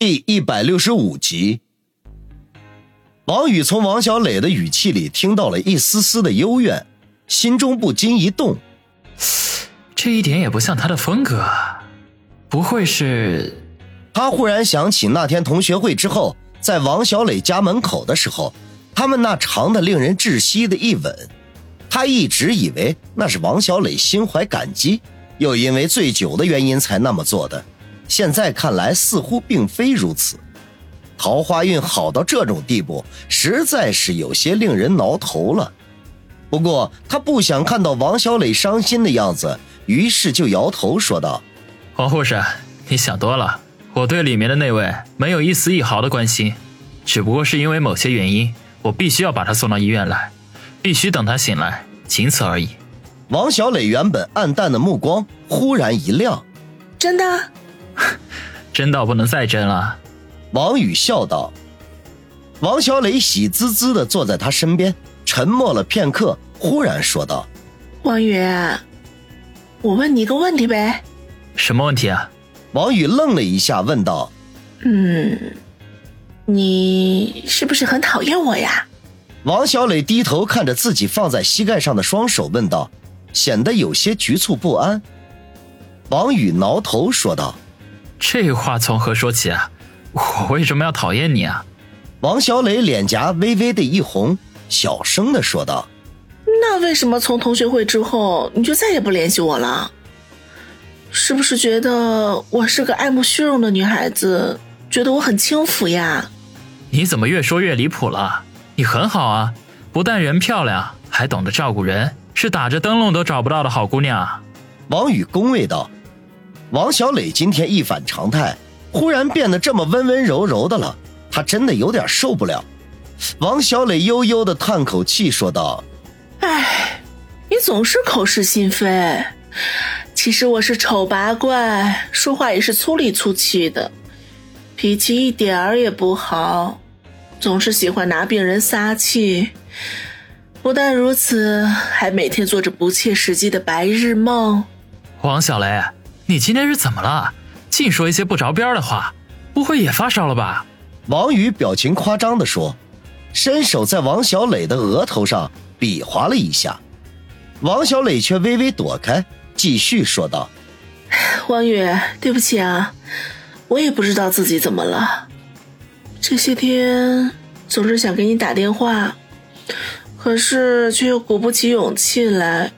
第一百六十五集，王宇从王小磊的语气里听到了一丝丝的幽怨，心中不禁一动。这一点也不像他的风格，不会是？他忽然想起那天同学会之后，在王小磊家门口的时候，他们那长的令人窒息的一吻，他一直以为那是王小磊心怀感激，又因为醉酒的原因才那么做的。现在看来，似乎并非如此。桃花运好到这种地步，实在是有些令人挠头了。不过他不想看到王小磊伤心的样子，于是就摇头说道：“黄护士，你想多了。我对里面的那位没有一丝一毫的关心，只不过是因为某些原因，我必须要把他送到医院来，必须等他醒来，仅此而已。”王小磊原本暗淡的目光忽然一亮：“真的？” 真到不能再真了，王宇笑道。王小磊喜滋滋的坐在他身边，沉默了片刻，忽然说道：“王宇，我问你一个问题呗。”“什么问题啊？”王宇愣了一下，问道：“嗯，你是不是很讨厌我呀？”王小磊低头看着自己放在膝盖上的双手，问道，显得有些局促不安。王宇挠头说道。这话从何说起啊？我为什么要讨厌你啊？王小磊脸颊微微的一红，小声的说道：“那为什么从同学会之后你就再也不联系我了？是不是觉得我是个爱慕虚荣的女孩子，觉得我很轻浮呀？”你怎么越说越离谱了？你很好啊，不但人漂亮，还懂得照顾人，是打着灯笼都找不到的好姑娘。王宇恭维道。王小磊今天一反常态，忽然变得这么温温柔柔的了，他真的有点受不了。王小磊悠悠的叹口气，说道：“哎，你总是口是心非。其实我是丑八怪，说话也是粗里粗气的，脾气一点儿也不好，总是喜欢拿病人撒气。不但如此，还每天做着不切实际的白日梦。”王小雷。你今天是怎么了？净说一些不着边的话，不会也发烧了吧？王宇表情夸张地说，伸手在王小磊的额头上比划了一下，王小磊却微微躲开，继续说道：“ 王宇，对不起啊，我也不知道自己怎么了，这些天总是想给你打电话，可是却又鼓不起勇气来。”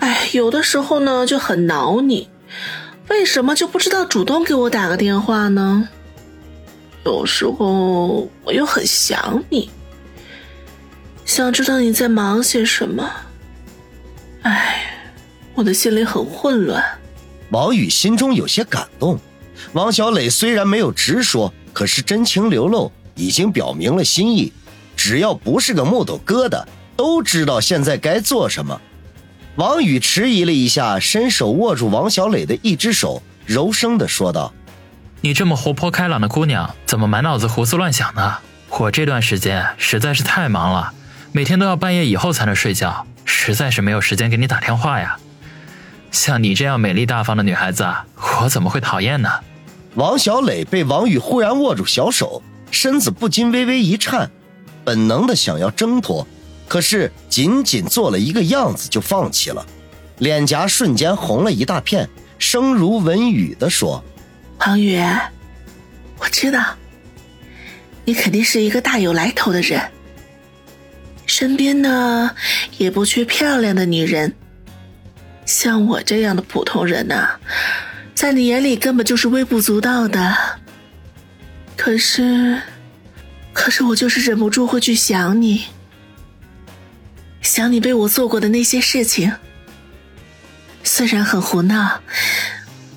哎，有的时候呢就很恼你，为什么就不知道主动给我打个电话呢？有时候我又很想你，想知道你在忙些什么。哎，我的心里很混乱。王宇心中有些感动，王小磊虽然没有直说，可是真情流露，已经表明了心意。只要不是个木头疙瘩，都知道现在该做什么。王宇迟疑了一下，伸手握住王小磊的一只手，柔声的说道：“你这么活泼开朗的姑娘，怎么满脑子胡思乱想呢？我这段时间实在是太忙了，每天都要半夜以后才能睡觉，实在是没有时间给你打电话呀。像你这样美丽大方的女孩子，我怎么会讨厌呢？”王小磊被王宇忽然握住小手，身子不禁微微一颤，本能的想要挣脱。可是，仅仅做了一个样子就放弃了，脸颊瞬间红了一大片，声如蚊语的说：“庞宇，我知道，你肯定是一个大有来头的人，身边呢也不缺漂亮的女人。像我这样的普通人呢，在你眼里根本就是微不足道的。可是，可是我就是忍不住会去想你。”想你为我做过的那些事情，虽然很胡闹，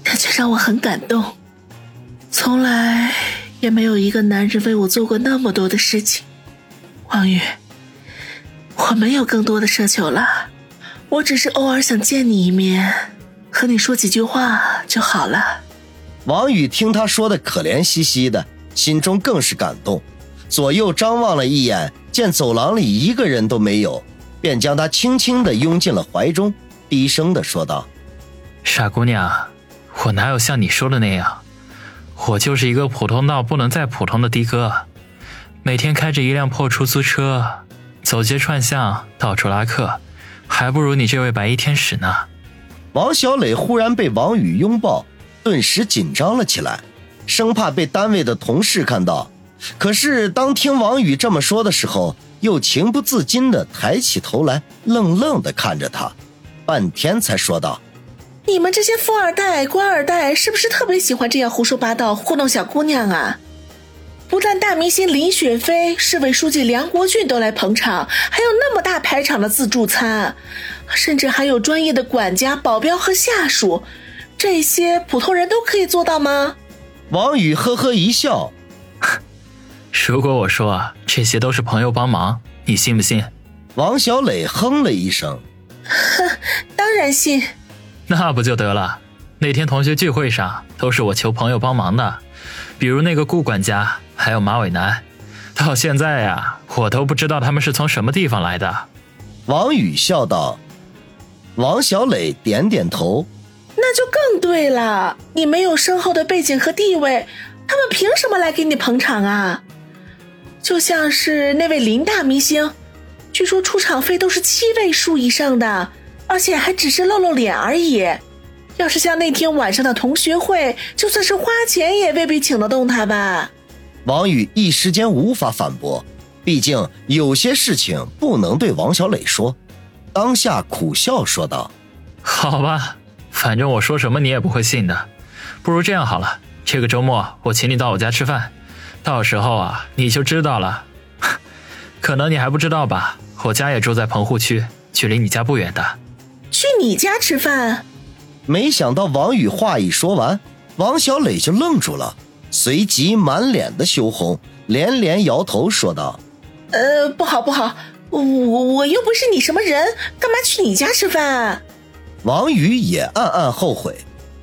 但却让我很感动。从来也没有一个男人为我做过那么多的事情。王宇，我没有更多的奢求了，我只是偶尔想见你一面，和你说几句话就好了。王宇听他说的可怜兮兮的，心中更是感动，左右张望了一眼，见走廊里一个人都没有。便将她轻轻地拥进了怀中，低声地说道：“傻姑娘，我哪有像你说的那样？我就是一个普通到不能再普通的的哥，每天开着一辆破出租车，走街串巷，到处拉客，还不如你这位白衣天使呢。王小磊忽然被王宇拥抱，顿时紧张了起来，生怕被单位的同事看到。可是当听王宇这么说的时候，又情不自禁地抬起头来，愣愣地看着他，半天才说道：“你们这些富二代、官二代，是不是特别喜欢这样胡说八道、糊弄小姑娘啊？不但大明星林雪飞、市委书记梁国俊都来捧场，还有那么大排场的自助餐，甚至还有专业的管家、保镖和下属，这些普通人都可以做到吗？”王宇呵呵一笑。如果我说这些都是朋友帮忙，你信不信？王小磊哼了一声，哼，当然信。那不就得了？那天同学聚会上都是我求朋友帮忙的，比如那个顾管家，还有马伟南。到现在呀，我都不知道他们是从什么地方来的。王宇笑道。王小磊点点头，那就更对了。你没有深厚的背景和地位，他们凭什么来给你捧场啊？就像是那位林大明星，据说出场费都是七位数以上的，而且还只是露露脸而已。要是像那天晚上的同学会，就算是花钱也未必请得动他吧。王宇一时间无法反驳，毕竟有些事情不能对王小磊说。当下苦笑说道：“好吧，反正我说什么你也不会信的。不如这样好了，这个周末我请你到我家吃饭。”到时候啊，你就知道了。可能你还不知道吧？我家也住在棚户区，距离你家不远的。去你家吃饭？没想到王宇话一说完，王小磊就愣住了，随即满脸的羞红，连连摇头说道：“呃，不好不好，我我又不是你什么人，干嘛去你家吃饭？”王宇也暗暗后悔，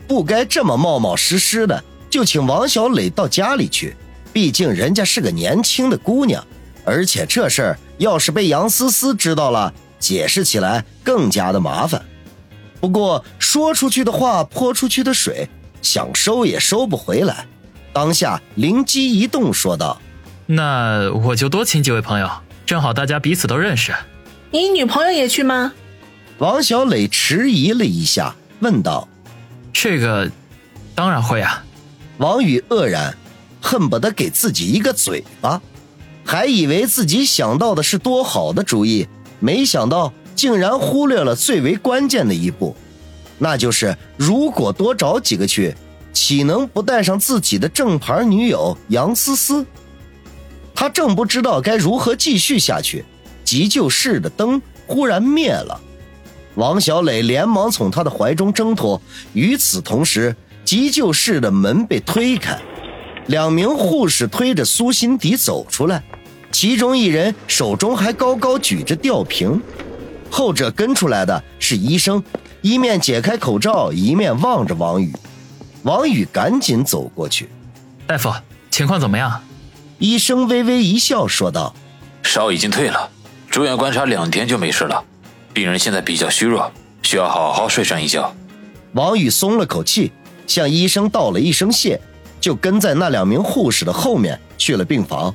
不该这么冒冒失失的就请王小磊到家里去。毕竟人家是个年轻的姑娘，而且这事儿要是被杨思思知道了，解释起来更加的麻烦。不过说出去的话泼出去的水，想收也收不回来。当下灵机一动，说道：“那我就多请几位朋友，正好大家彼此都认识。你女朋友也去吗？”王小磊迟疑了一下，问道：“这个，当然会啊。”王宇愕然。恨不得给自己一个嘴巴，还以为自己想到的是多好的主意，没想到竟然忽略了最为关键的一步，那就是如果多找几个去，岂能不带上自己的正牌女友杨思思？他正不知道该如何继续下去，急救室的灯忽然灭了，王小磊连忙从他的怀中挣脱，与此同时，急救室的门被推开。两名护士推着苏辛迪走出来，其中一人手中还高高举着吊瓶，后者跟出来的是医生，一面解开口罩，一面望着王宇。王宇赶紧走过去：“大夫，情况怎么样？”医生微微一笑说道：“烧已经退了，住院观察两天就没事了。病人现在比较虚弱，需要好好睡上一觉。”王宇松了口气，向医生道了一声谢。就跟在那两名护士的后面去了病房，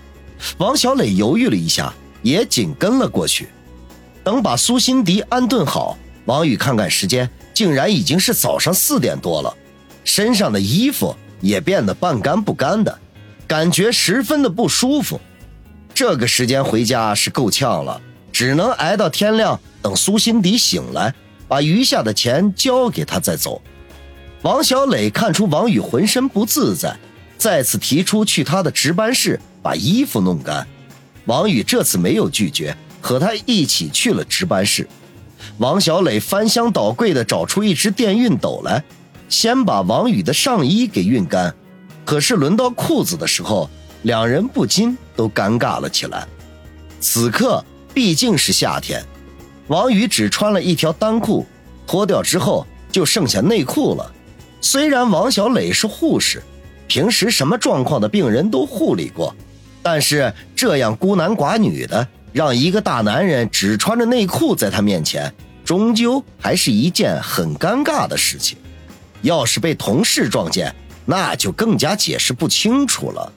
王小磊犹豫了一下，也紧跟了过去。等把苏辛迪安顿好，王宇看看时间，竟然已经是早上四点多了，身上的衣服也变得半干不干的，感觉十分的不舒服。这个时间回家是够呛了，只能挨到天亮，等苏辛迪醒来，把余下的钱交给他再走。王小磊看出王宇浑身不自在，再次提出去他的值班室把衣服弄干。王宇这次没有拒绝，和他一起去了值班室。王小磊翻箱倒柜的找出一只电熨斗来，先把王宇的上衣给熨干。可是轮到裤子的时候，两人不禁都尴尬了起来。此刻毕竟是夏天，王宇只穿了一条单裤，脱掉之后就剩下内裤了。虽然王小磊是护士，平时什么状况的病人都护理过，但是这样孤男寡女的，让一个大男人只穿着内裤在他面前，终究还是一件很尴尬的事情。要是被同事撞见，那就更加解释不清楚了。